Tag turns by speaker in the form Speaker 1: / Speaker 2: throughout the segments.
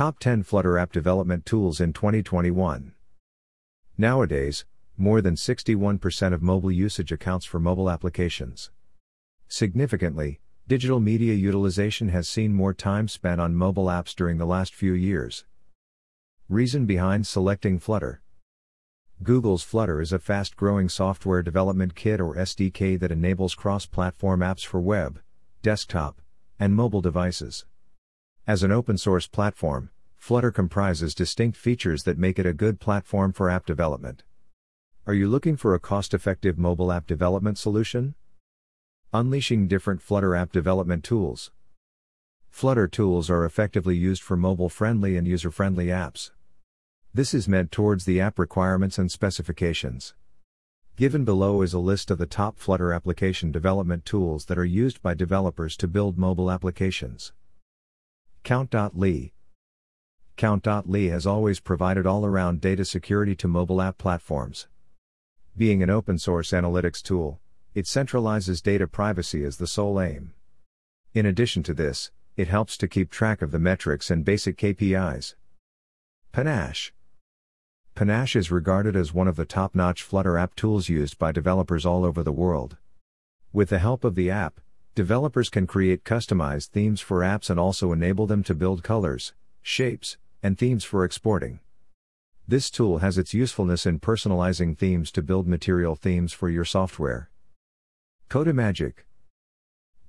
Speaker 1: Top 10 Flutter App Development Tools in 2021. Nowadays, more than 61% of mobile usage accounts for mobile applications. Significantly, digital media utilization has seen more time spent on mobile apps during the last few years. Reason behind selecting Flutter Google's Flutter is a fast growing software development kit or SDK that enables cross platform apps for web, desktop, and mobile devices. As an open source platform, Flutter comprises distinct features that make it a good platform for app development. Are you looking for a cost effective mobile app development solution? Unleashing different Flutter app development tools. Flutter tools are effectively used for mobile friendly and user friendly apps. This is meant towards the app requirements and specifications. Given below is a list of the top Flutter application development tools that are used by developers to build mobile applications. Count.ly Count.ly has always provided all around data security to mobile app platforms. Being an open source analytics tool, it centralizes data privacy as the sole aim. In addition to this, it helps to keep track of the metrics and basic KPIs. Panache Panache is regarded as one of the top notch Flutter app tools used by developers all over the world. With the help of the app, developers can create customized themes for apps and also enable them to build colors, shapes, and themes for exporting. This tool has its usefulness in personalizing themes to build material themes for your software. Codemagic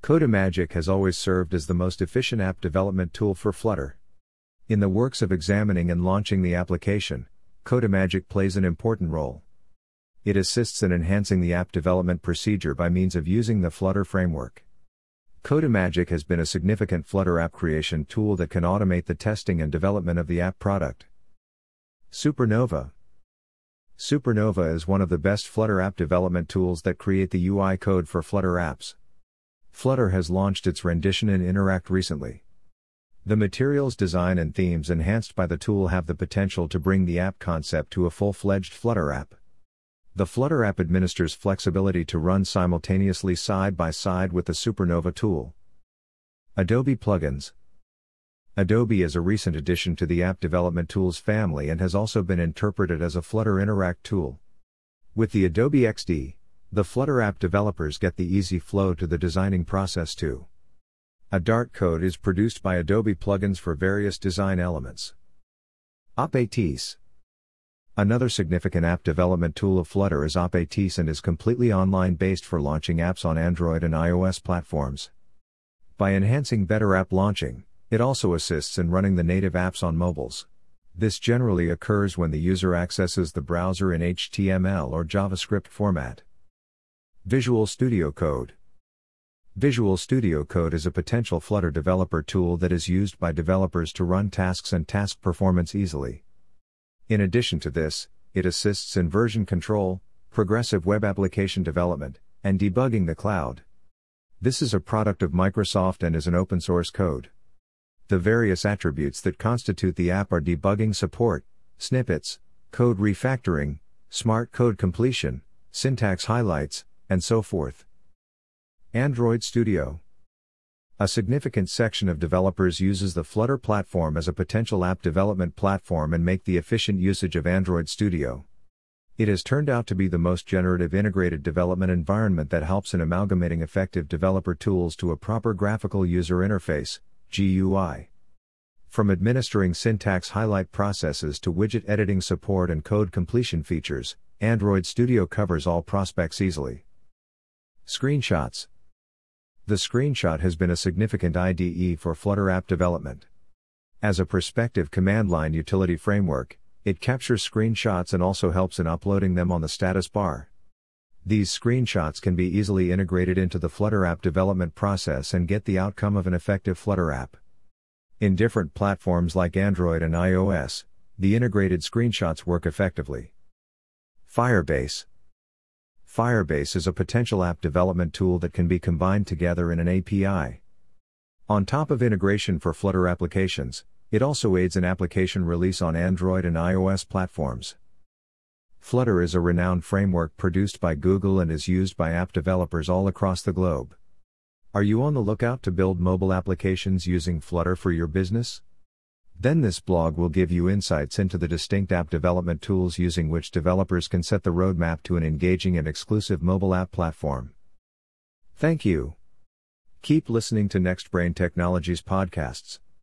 Speaker 1: Codemagic has always served as the most efficient app development tool for Flutter. In the works of examining and launching the application, Codemagic plays an important role. It assists in enhancing the app development procedure by means of using the Flutter framework. Codemagic has been a significant Flutter app creation tool that can automate the testing and development of the app product. Supernova Supernova is one of the best Flutter app development tools that create the UI code for Flutter apps. Flutter has launched its rendition in Interact recently. The materials design and themes enhanced by the tool have the potential to bring the app concept to a full fledged Flutter app. The Flutter app administers flexibility to run simultaneously side by side with the Supernova tool. Adobe Plugins Adobe is a recent addition to the App Development Tools family and has also been interpreted as a Flutter Interact tool. With the Adobe XD, the Flutter app developers get the easy flow to the designing process too. A Dart code is produced by Adobe plugins for various design elements. Appetize Another significant app development tool of Flutter is Appetize and is completely online based for launching apps on Android and iOS platforms. By enhancing better app launching, it also assists in running the native apps on mobiles. This generally occurs when the user accesses the browser in HTML or JavaScript format. Visual Studio Code Visual Studio Code is a potential Flutter developer tool that is used by developers to run tasks and task performance easily. In addition to this, it assists in version control, progressive web application development, and debugging the cloud. This is a product of Microsoft and is an open source code. The various attributes that constitute the app are debugging support, snippets, code refactoring, smart code completion, syntax highlights, and so forth. Android Studio A significant section of developers uses the Flutter platform as a potential app development platform and make the efficient usage of Android Studio. It has turned out to be the most generative integrated development environment that helps in amalgamating effective developer tools to a proper graphical user interface, GUI. From administering syntax highlight processes to widget editing support and code completion features, Android Studio covers all prospects easily. Screenshots The screenshot has been a significant IDE for Flutter app development. As a prospective command line utility framework, it captures screenshots and also helps in uploading them on the status bar. These screenshots can be easily integrated into the Flutter app development process and get the outcome of an effective Flutter app. In different platforms like Android and iOS, the integrated screenshots work effectively. Firebase Firebase is a potential app development tool that can be combined together in an API. On top of integration for Flutter applications, it also aids in application release on Android and iOS platforms. Flutter is a renowned framework produced by Google and is used by app developers all across the globe. Are you on the lookout to build mobile applications using Flutter for your business? Then this blog will give you insights into the distinct app development tools using which developers can set the roadmap to an engaging and exclusive mobile app platform. Thank you. Keep listening to Next Brain Technologies podcasts.